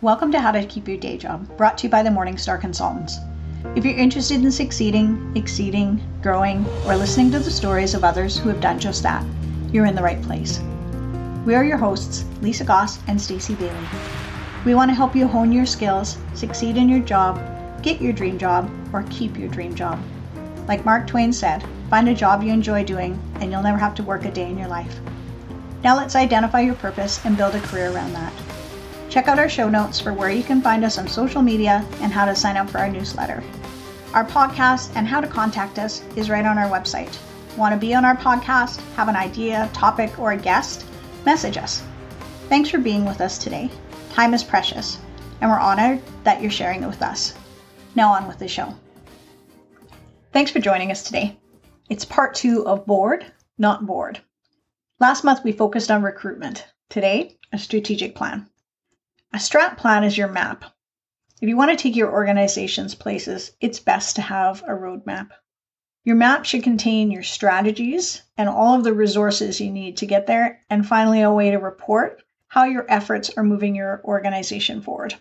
Welcome to How to Keep Your Day Job, brought to you by the Morningstar Consultants. If you're interested in succeeding, exceeding, growing, or listening to the stories of others who have done just that, you're in the right place. We are your hosts, Lisa Goss and Stacey Bailey. We want to help you hone your skills, succeed in your job, get your dream job, or keep your dream job. Like Mark Twain said, find a job you enjoy doing, and you'll never have to work a day in your life. Now let's identify your purpose and build a career around that. Check out our show notes for where you can find us on social media and how to sign up for our newsletter. Our podcast and how to contact us is right on our website. Want to be on our podcast, have an idea, topic, or a guest? Message us. Thanks for being with us today. Time is precious, and we're honored that you're sharing it with us. Now, on with the show. Thanks for joining us today. It's part two of Board, Not Bored. Last month, we focused on recruitment. Today, a strategic plan. A strat plan is your map. If you want to take your organization's places, it's best to have a roadmap. Your map should contain your strategies and all of the resources you need to get there, and finally, a way to report how your efforts are moving your organization forward.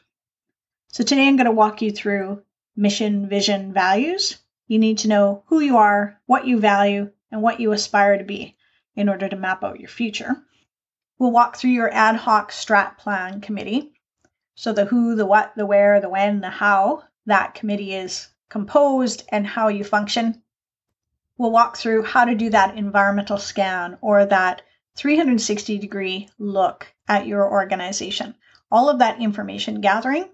So, today I'm going to walk you through mission, vision, values. You need to know who you are, what you value, and what you aspire to be in order to map out your future. We'll walk through your ad hoc strat plan committee so the who, the what, the where, the when, the how that committee is composed and how you function. We'll walk through how to do that environmental scan or that 360 degree look at your organization. All of that information gathering,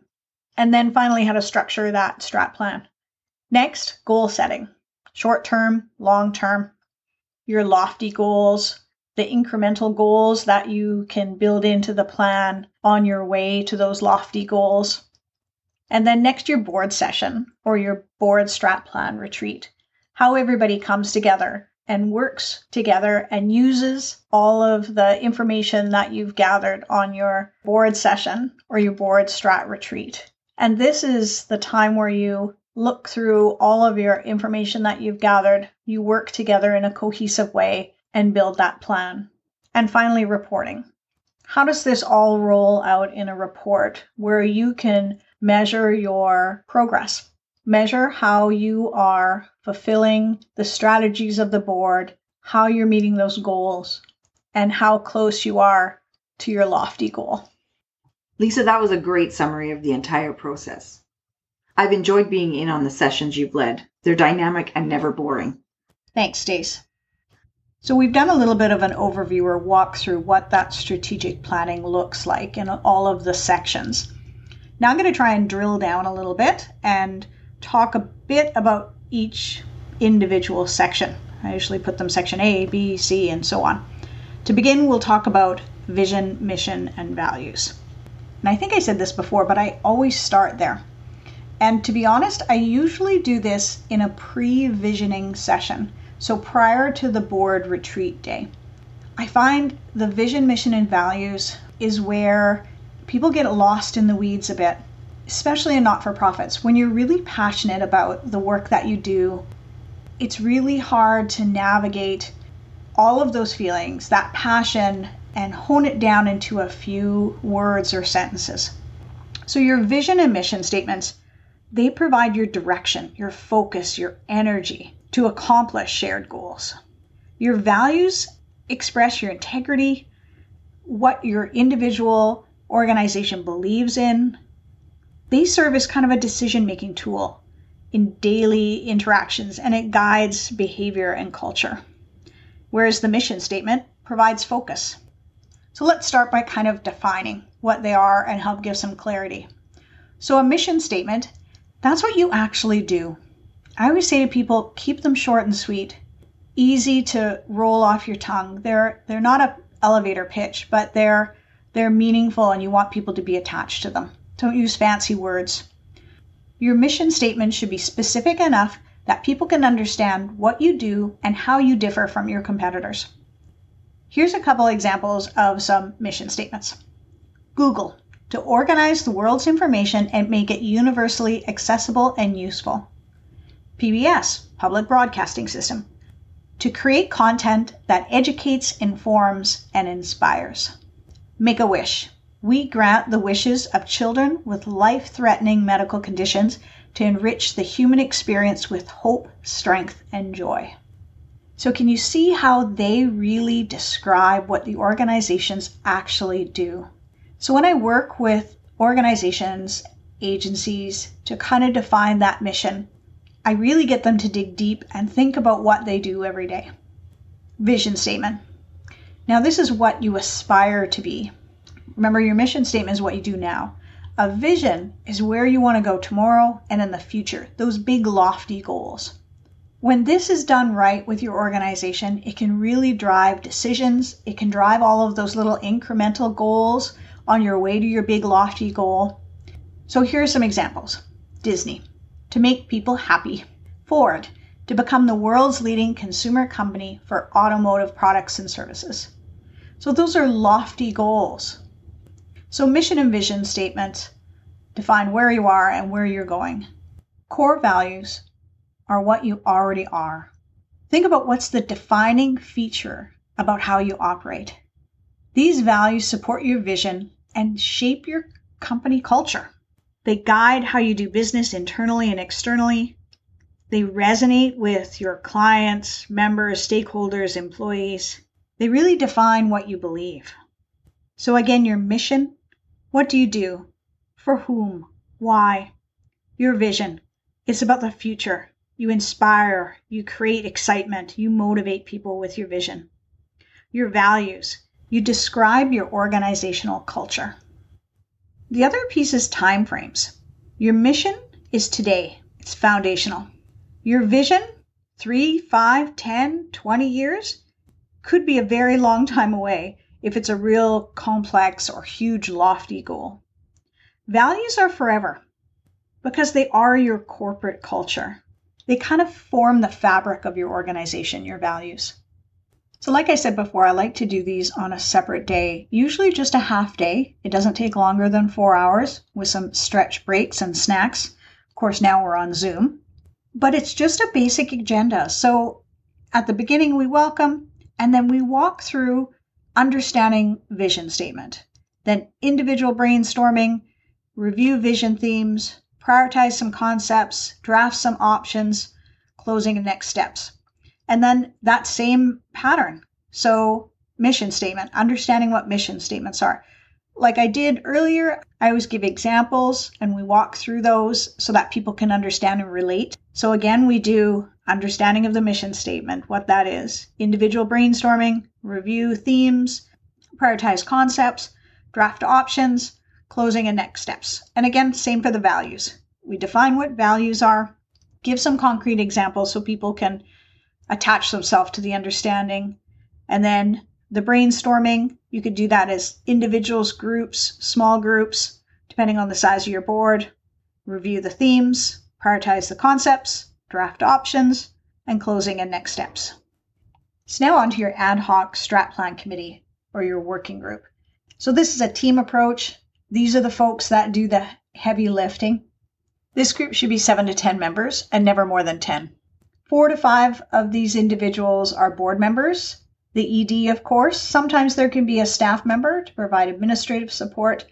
and then finally how to structure that strat plan. Next, goal setting short term, long term, your lofty goals, the incremental goals that you can build into the plan on your way to those lofty goals. And then next, your board session or your board strat plan retreat. How everybody comes together and works together and uses all of the information that you've gathered on your board session or your board strat retreat. And this is the time where you look through all of your information that you've gathered, you work together in a cohesive way, and build that plan. And finally, reporting. How does this all roll out in a report where you can measure your progress? Measure how you are fulfilling the strategies of the board, how you're meeting those goals, and how close you are to your lofty goal. Lisa, that was a great summary of the entire process. I've enjoyed being in on the sessions you've led. They're dynamic and never boring. Thanks, Stace. So we've done a little bit of an overview or walk through what that strategic planning looks like in all of the sections. Now I'm going to try and drill down a little bit and talk a bit about each individual section. I usually put them section A, B, C, and so on. To begin, we'll talk about vision, mission, and values. And I think I said this before, but I always start there. And to be honest, I usually do this in a pre visioning session so prior to the board retreat day, I find the vision, mission, and values is where people get lost in the weeds a bit, especially in not for profits. When you're really passionate about the work that you do, it's really hard to navigate all of those feelings, that passion, and hone it down into a few words or sentences. So, your vision and mission statements, they provide your direction, your focus, your energy to accomplish shared goals. Your values express your integrity, what your individual organization believes in. They serve as kind of a decision making tool in daily interactions and it guides behavior and culture. Whereas the mission statement provides focus. So let's start by kind of defining what they are and help give some clarity. So, a mission statement, that's what you actually do. I always say to people, keep them short and sweet, easy to roll off your tongue. They're they're not a elevator pitch, but they're they're meaningful and you want people to be attached to them. Don't use fancy words. Your mission statement should be specific enough that people can understand what you do and how you differ from your competitors. Here's a couple examples of some mission statements. Google, to organize the world's information and make it universally accessible and useful. PBS, Public Broadcasting System, to create content that educates, informs, and inspires. Make a Wish, we grant the wishes of children with life threatening medical conditions to enrich the human experience with hope, strength, and joy. So, can you see how they really describe what the organizations actually do? So, when I work with organizations, agencies to kind of define that mission, I really get them to dig deep and think about what they do every day. Vision statement. Now, this is what you aspire to be. Remember, your mission statement is what you do now. A vision is where you want to go tomorrow and in the future, those big, lofty goals. When this is done right with your organization, it can really drive decisions. It can drive all of those little incremental goals on your way to your big, lofty goal. So, here are some examples Disney, to make people happy. Ford, to become the world's leading consumer company for automotive products and services. So, those are lofty goals. So, mission and vision statements define where you are and where you're going. Core values are what you already are. Think about what's the defining feature about how you operate. These values support your vision and shape your company culture. They guide how you do business internally and externally. They resonate with your clients, members, stakeholders, employees. They really define what you believe. So, again, your mission what do you do? For whom? Why? Your vision. It's about the future. You inspire, you create excitement, you motivate people with your vision. Your values. You describe your organizational culture. The other piece is time frames. Your mission is today. It's foundational. Your vision, three, five, ten, twenty years, could be a very long time away, if it's a real complex or huge, lofty goal. Values are forever because they are your corporate culture. They kind of form the fabric of your organization, your values. So, like I said before, I like to do these on a separate day, usually just a half day. It doesn't take longer than four hours with some stretch breaks and snacks. Of course, now we're on Zoom, but it's just a basic agenda. So, at the beginning, we welcome, and then we walk through understanding vision statement, then individual brainstorming, review vision themes, prioritize some concepts, draft some options, closing and next steps. And then that same pattern. So, mission statement, understanding what mission statements are. Like I did earlier, I always give examples and we walk through those so that people can understand and relate. So, again, we do understanding of the mission statement, what that is, individual brainstorming, review themes, prioritize concepts, draft options, closing and next steps. And again, same for the values. We define what values are, give some concrete examples so people can attach themselves to the understanding. And then the brainstorming, you could do that as individuals, groups, small groups, depending on the size of your board. Review the themes, prioritize the concepts, draft options, and closing and next steps. So now on to your ad hoc strat plan committee or your working group. So this is a team approach. These are the folks that do the heavy lifting. This group should be seven to 10 members and never more than 10. Four to five of these individuals are board members. The ED, of course. Sometimes there can be a staff member to provide administrative support,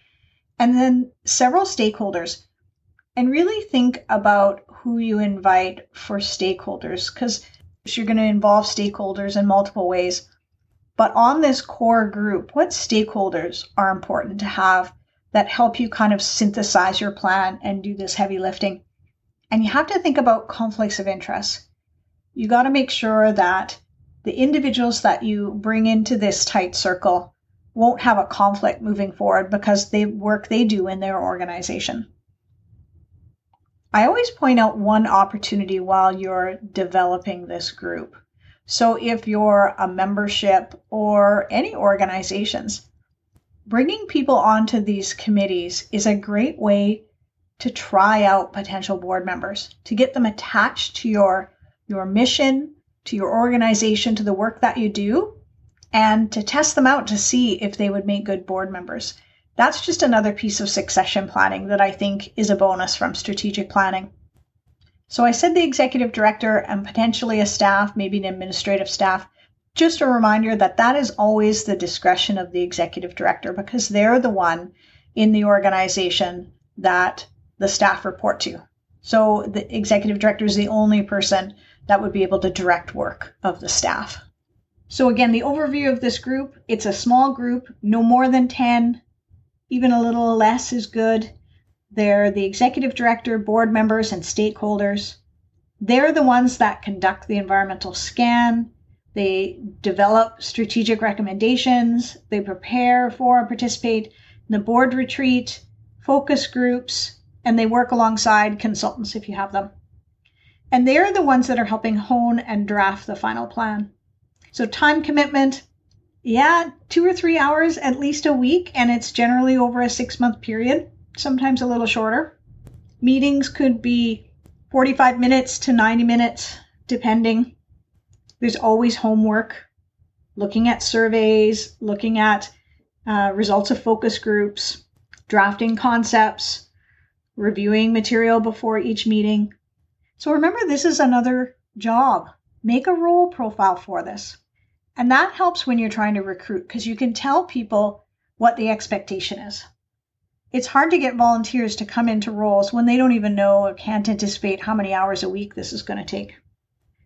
and then several stakeholders. And really think about who you invite for stakeholders because you're going to involve stakeholders in multiple ways. But on this core group, what stakeholders are important to have that help you kind of synthesize your plan and do this heavy lifting? And you have to think about conflicts of interest. You got to make sure that the individuals that you bring into this tight circle won't have a conflict moving forward because the work they do in their organization. I always point out one opportunity while you're developing this group. So if you're a membership or any organizations, bringing people onto these committees is a great way to try out potential board members, to get them attached to your your mission, to your organization, to the work that you do, and to test them out to see if they would make good board members that's just another piece of succession planning that I think is a bonus from strategic planning. So I said the executive director and potentially a staff, maybe an administrative staff. Just a reminder that that is always the discretion of the executive director because they're the one in the organization that the staff report to. So the executive director is the only person that would be able to direct work of the staff. So again, the overview of this group, it's a small group, no more than 10, even a little less is good. They're the executive director, board members, and stakeholders. They're the ones that conduct the environmental scan. They develop strategic recommendations. They prepare for and participate in the board retreat, focus groups, and they work alongside consultants if you have them. And they're the ones that are helping hone and draft the final plan. So, time commitment, yeah, two or three hours at least a week, and it's generally over a six month period, sometimes a little shorter. Meetings could be 45 minutes to 90 minutes, depending. There's always homework, looking at surveys, looking at uh, results of focus groups, drafting concepts, reviewing material before each meeting. So remember, this is another job. Make a role profile for this. And that helps when you're trying to recruit because you can tell people what the expectation is. It's hard to get volunteers to come into roles when they don't even know or can't anticipate how many hours a week this is going to take.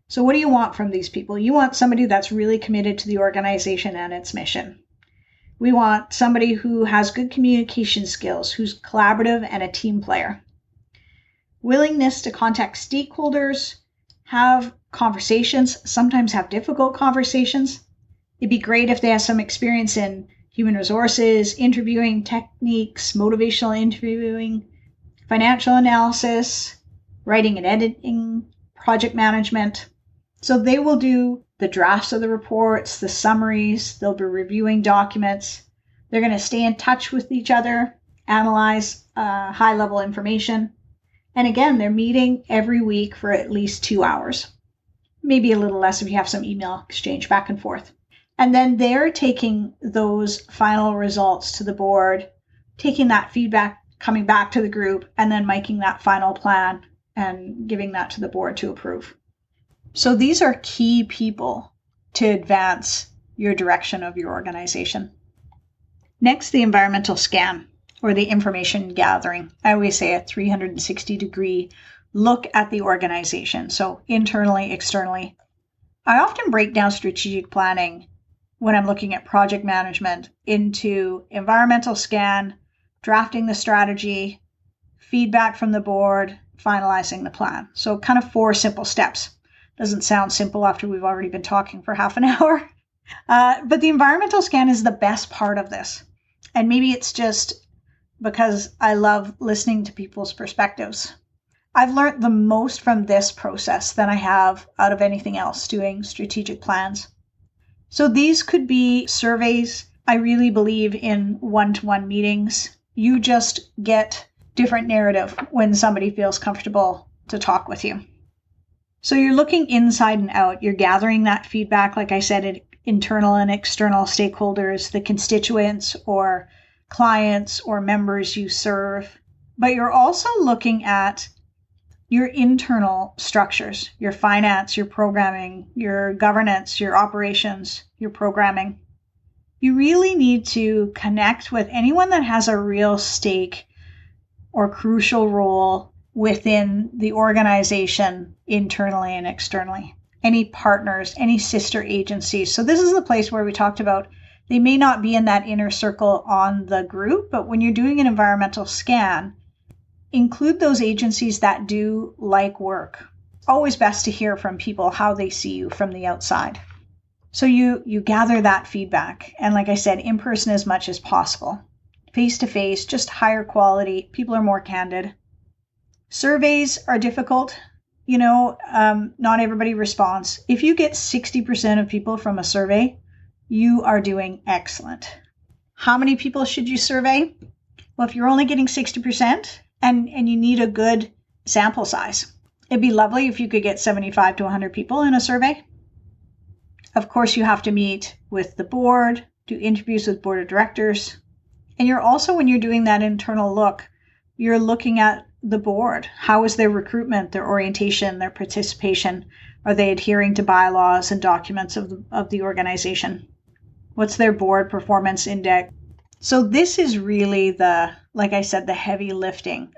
So, what do you want from these people? You want somebody that's really committed to the organization and its mission. We want somebody who has good communication skills, who's collaborative and a team player. Willingness to contact stakeholders, have conversations, sometimes have difficult conversations. It'd be great if they have some experience in human resources, interviewing techniques, motivational interviewing, financial analysis, writing and editing, project management. So they will do the drafts of the reports, the summaries, they'll be reviewing documents. They're going to stay in touch with each other, analyze uh, high level information. And again, they're meeting every week for at least two hours, maybe a little less if you have some email exchange back and forth. And then they're taking those final results to the board, taking that feedback, coming back to the group, and then making that final plan and giving that to the board to approve. So these are key people to advance your direction of your organization. Next, the environmental scan or the information gathering. I always say a 360 degree look at the organization. So internally, externally. I often break down strategic planning when I'm looking at project management into environmental scan, drafting the strategy, feedback from the board, finalizing the plan. So, kind of four simple steps. Doesn't sound simple after we've already been talking for half an hour. Uh, but the environmental scan is the best part of this. And maybe it's just because I love listening to people's perspectives. I've learned the most from this process than I have out of anything else doing strategic plans. So these could be surveys. I really believe in one to one meetings. You just get different narrative when somebody feels comfortable to talk with you. So you're looking inside and out. You're gathering that feedback, like I said, internal and external stakeholders, the constituents or clients or members you serve. But you're also looking at your internal structures, your finance, your programming, your governance, your operations, your programming. You really need to connect with anyone that has a real stake or crucial role within the organization internally and externally. Any partners, any sister agencies. So, this is the place where we talked about they may not be in that inner circle on the group, but when you're doing an environmental scan, include those agencies that do like work. Always best to hear from people how they see you from the outside. So you you gather that feedback and like I said in person as much as possible. Face to face, just higher quality, people are more candid. Surveys are difficult. You know, um, not everybody responds. If you get 60% of people from a survey, you are doing excellent. How many people should you survey? Well, if you're only getting 60% and, and you need a good sample size, it'd be lovely if you could get 75 to 100 people in a survey. Of course, you have to meet with the board, do interviews with board of directors. And you're also, when you're doing that internal look, you're looking at the board? How is their recruitment, their orientation, their participation? Are they adhering to bylaws and documents of the, of the organization? What's their board performance index? So, this is really the, like I said, the heavy lifting,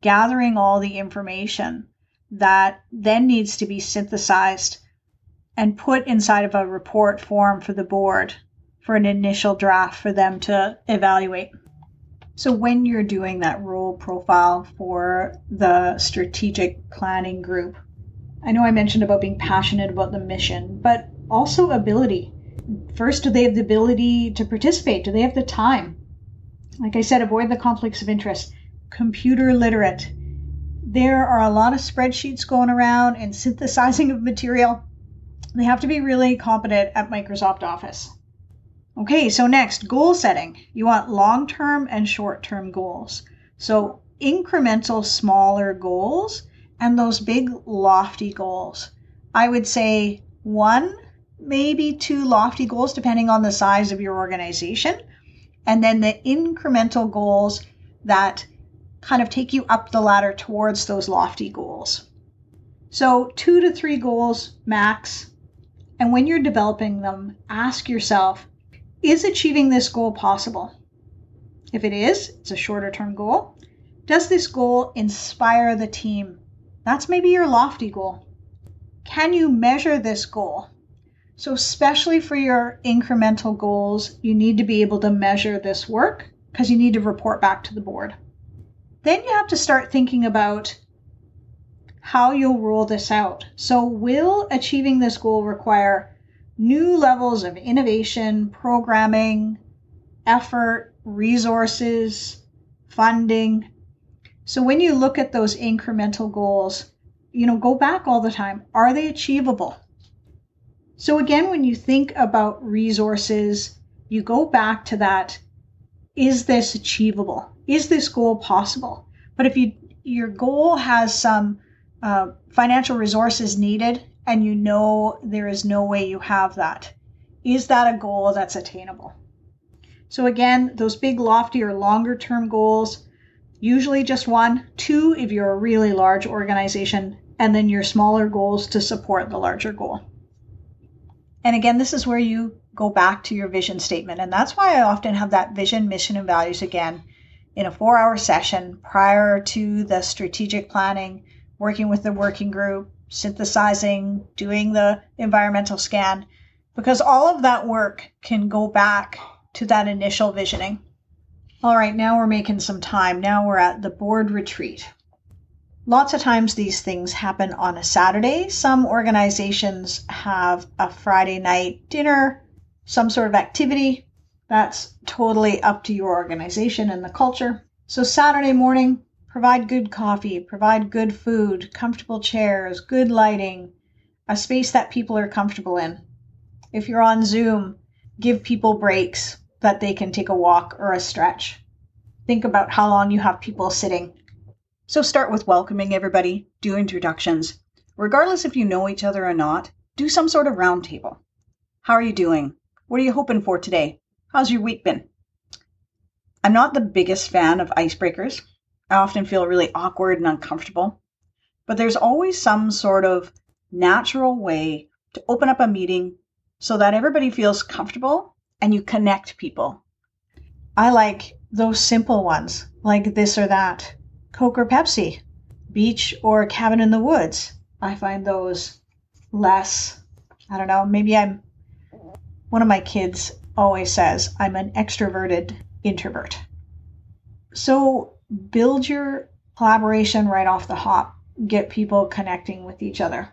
gathering all the information that then needs to be synthesized and put inside of a report form for the board for an initial draft for them to evaluate. So, when you're doing that role profile for the strategic planning group, I know I mentioned about being passionate about the mission, but also ability. First, do they have the ability to participate? Do they have the time? Like I said, avoid the conflicts of interest. Computer literate. There are a lot of spreadsheets going around and synthesizing of material. They have to be really competent at Microsoft Office. Okay, so next, goal setting. You want long term and short term goals. So, incremental, smaller goals and those big, lofty goals. I would say one, maybe two lofty goals, depending on the size of your organization. And then the incremental goals that kind of take you up the ladder towards those lofty goals. So, two to three goals max. And when you're developing them, ask yourself, is achieving this goal possible? If it is, it's a shorter term goal. Does this goal inspire the team? That's maybe your lofty goal. Can you measure this goal? So, especially for your incremental goals, you need to be able to measure this work because you need to report back to the board. Then you have to start thinking about how you'll roll this out. So, will achieving this goal require new levels of innovation, programming, effort, resources, funding. So when you look at those incremental goals, you know, go back all the time. Are they achievable? So again, when you think about resources, you go back to that is this achievable? Is this goal possible? But if you your goal has some uh, financial resources needed and you know there is no way you have that. Is that a goal that's attainable? So, again, those big, lofty, or longer term goals, usually just one, two if you're a really large organization, and then your smaller goals to support the larger goal. And again, this is where you go back to your vision statement. And that's why I often have that vision, mission, and values again in a four hour session prior to the strategic planning, working with the working group, synthesizing, doing the environmental scan, because all of that work can go back to that initial visioning. All right, now we're making some time. Now we're at the board retreat. Lots of times these things happen on a Saturday. Some organizations have a Friday night dinner, some sort of activity. That's totally up to your organization and the culture. So, Saturday morning, Provide good coffee, provide good food, comfortable chairs, good lighting, a space that people are comfortable in. If you're on Zoom, give people breaks that they can take a walk or a stretch. Think about how long you have people sitting. So start with welcoming everybody, do introductions. Regardless if you know each other or not, do some sort of roundtable. How are you doing? What are you hoping for today? How's your week been? I'm not the biggest fan of icebreakers, I often feel really awkward and uncomfortable. But there's always some sort of natural way to open up a meeting so that everybody feels comfortable and you connect people. I like those simple ones, like this or that Coke or Pepsi, beach or cabin in the woods. I find those less, I don't know, maybe I'm, one of my kids always says, I'm an extroverted introvert. So build your collaboration right off the hop, get people connecting with each other.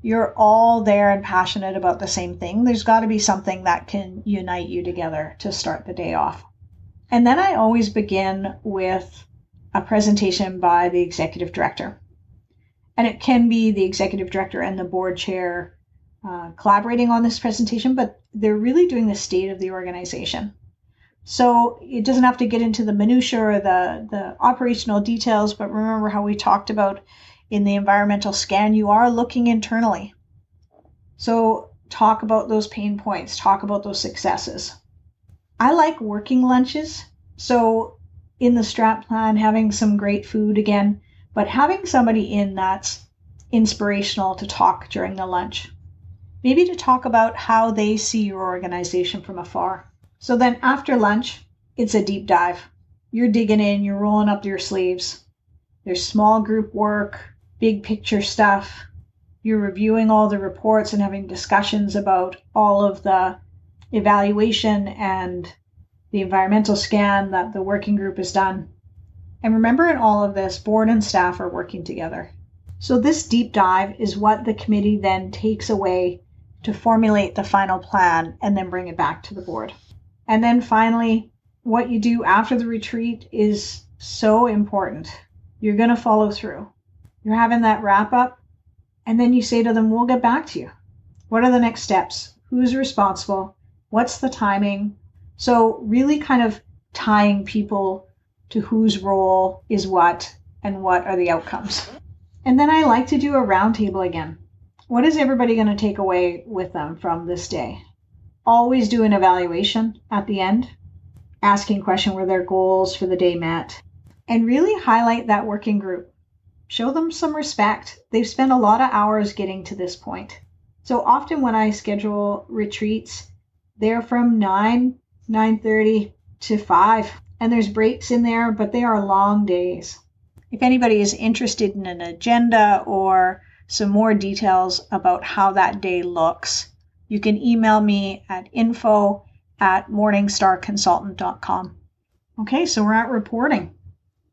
You're all there and passionate about the same thing. There's got to be something that can unite you together to start the day off. And then I always begin with a presentation by the executive director. And it can be the executive director and the board chair uh, collaborating on this presentation, but they're really doing the state of the organization. So it doesn't have to get into the minutia or the, the operational details, but remember how we talked about in the environmental scan, you are looking internally. So talk about those pain points, talk about those successes. I like working lunches. So in the strat plan, having some great food again, but having somebody in that's inspirational to talk during the lunch. Maybe to talk about how they see your organization from afar. So then after lunch, it's a deep dive. You're digging in, you're rolling up your sleeves. There's small group work, big picture stuff. You're reviewing all the reports and having discussions about all of the evaluation and the environmental scan that the working group has done. And remember, in all of this, board and staff are working together. So, this deep dive is what the committee then takes away to formulate the final plan and then bring it back to the board. And then finally, what you do after the retreat is so important. You're going to follow through. You're having that wrap up, and then you say to them, We'll get back to you. What are the next steps? Who's responsible? What's the timing? So, really kind of tying people to whose role is what and what are the outcomes. And then I like to do a roundtable again. What is everybody going to take away with them from this day? Always do an evaluation at the end, asking question were their goals for the day met, and really highlight that working group. Show them some respect. They've spent a lot of hours getting to this point. So often when I schedule retreats, they're from 9, 9:30 to 5 and there's breaks in there, but they are long days. If anybody is interested in an agenda or some more details about how that day looks, you can email me at info at morningstarconsultant.com. Okay, so we're at reporting.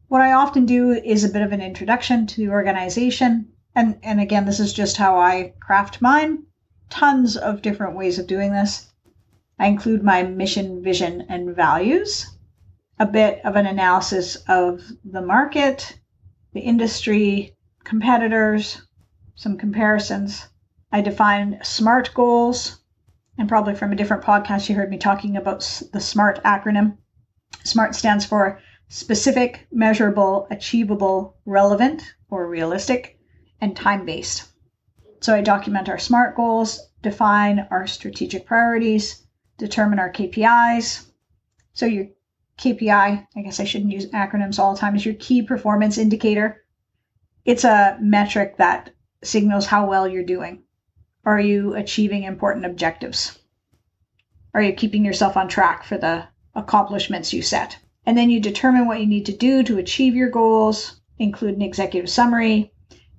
What I often do is a bit of an introduction to the organization. And, and again, this is just how I craft mine. Tons of different ways of doing this. I include my mission, vision, and values, a bit of an analysis of the market, the industry, competitors, some comparisons. I define SMART goals, and probably from a different podcast, you heard me talking about the SMART acronym. SMART stands for specific, measurable, achievable, relevant, or realistic, and time based. So I document our SMART goals, define our strategic priorities, determine our KPIs. So your KPI, I guess I shouldn't use acronyms all the time, is your key performance indicator. It's a metric that signals how well you're doing. Are you achieving important objectives? Are you keeping yourself on track for the accomplishments you set? And then you determine what you need to do to achieve your goals, include an executive summary,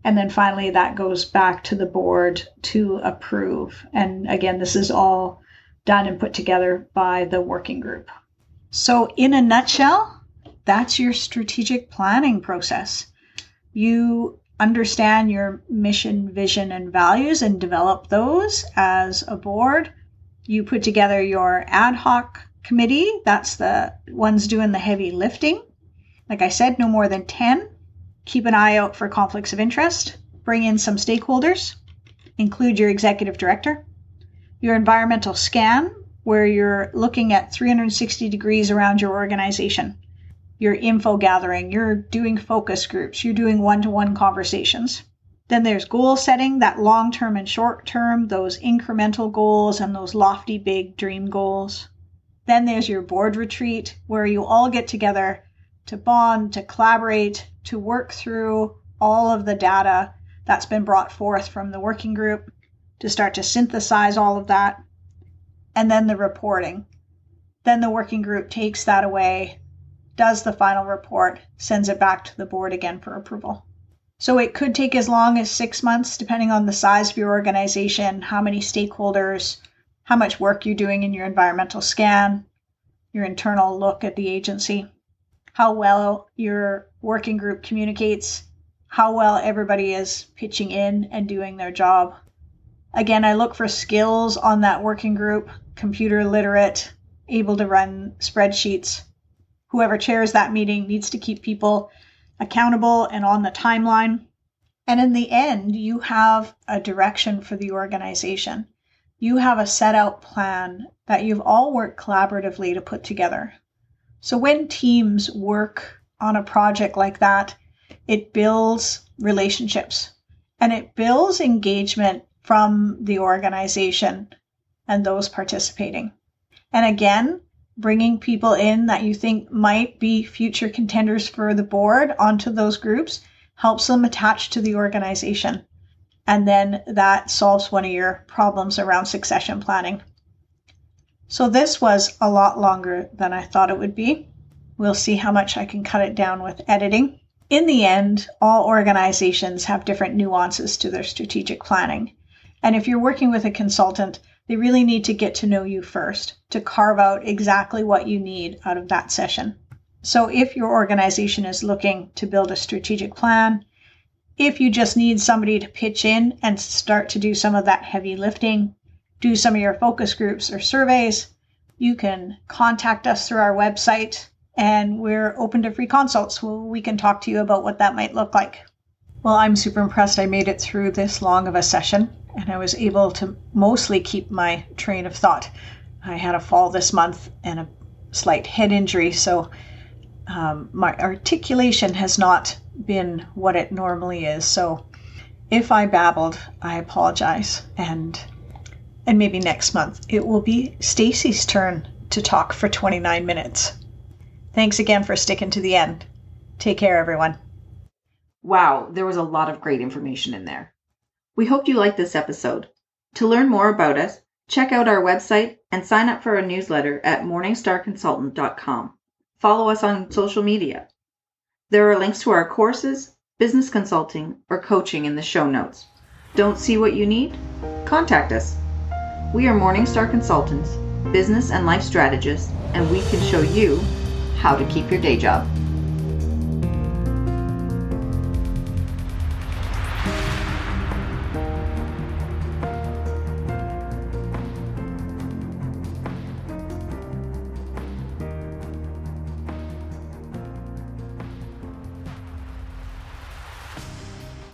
and then finally that goes back to the board to approve. And again, this is all done and put together by the working group. So, in a nutshell, that's your strategic planning process. You understand your mission, vision, and values and develop those as a board. You put together your ad hoc committee, that's the ones doing the heavy lifting. Like I said, no more than 10. Keep an eye out for conflicts of interest. Bring in some stakeholders. Include your executive director your environmental scan, where you're looking at 360 degrees around your organization, your info gathering, you're doing focus groups, you're doing one to one conversations. Then there's goal setting, that long term and short term, those incremental goals and those lofty big dream goals. Then there's your board retreat, where you all get together to bond, to collaborate, to work through all of the data that's been brought forth from the working group to start to synthesize all of that. And then the reporting. Then the working group takes that away, does the final report, sends it back to the board again for approval. So it could take as long as six months, depending on the size of your organization, how many stakeholders, how much work you're doing in your environmental scan, your internal look at the agency, how well your working group communicates, how well everybody is pitching in and doing their job. Again, I look for skills on that working group, computer literate, able to run spreadsheets. Whoever chairs that meeting needs to keep people accountable and on the timeline. And in the end, you have a direction for the organization. You have a set out plan that you've all worked collaboratively to put together. So when teams work on a project like that, it builds relationships and it builds engagement from the organization and those participating. And again, bringing people in that you think might be future contenders for the board onto those groups helps them attach to the organization. and then that solves one of your problems around succession planning. So this was a lot longer than I thought it would be. We'll see how much I can cut it down with editing. In the end, all organizations have different nuances to their strategic planning. And if you're working with a consultant, they really need to get to know you first to carve out exactly what you need out of that session. So if your organization is looking to build a strategic plan, if you just need somebody to pitch in and start to do some of that heavy lifting, do some of your focus groups or surveys, you can contact us through our website and we're open to free consults. We can talk to you about what that might look like. Well, I'm super impressed I made it through this long of a session and I was able to mostly keep my train of thought. I had a fall this month and a slight head injury, so um, my articulation has not been what it normally is. So if I babbled, I apologize. And and maybe next month it will be Stacy's turn to talk for 29 minutes. Thanks again for sticking to the end. Take care, everyone. Wow, there was a lot of great information in there. We hope you liked this episode. To learn more about us, check out our website and sign up for our newsletter at morningstarconsultant.com. Follow us on social media. There are links to our courses, business consulting, or coaching in the show notes. Don't see what you need? Contact us. We are Morningstar Consultants, business and life strategists, and we can show you how to keep your day job.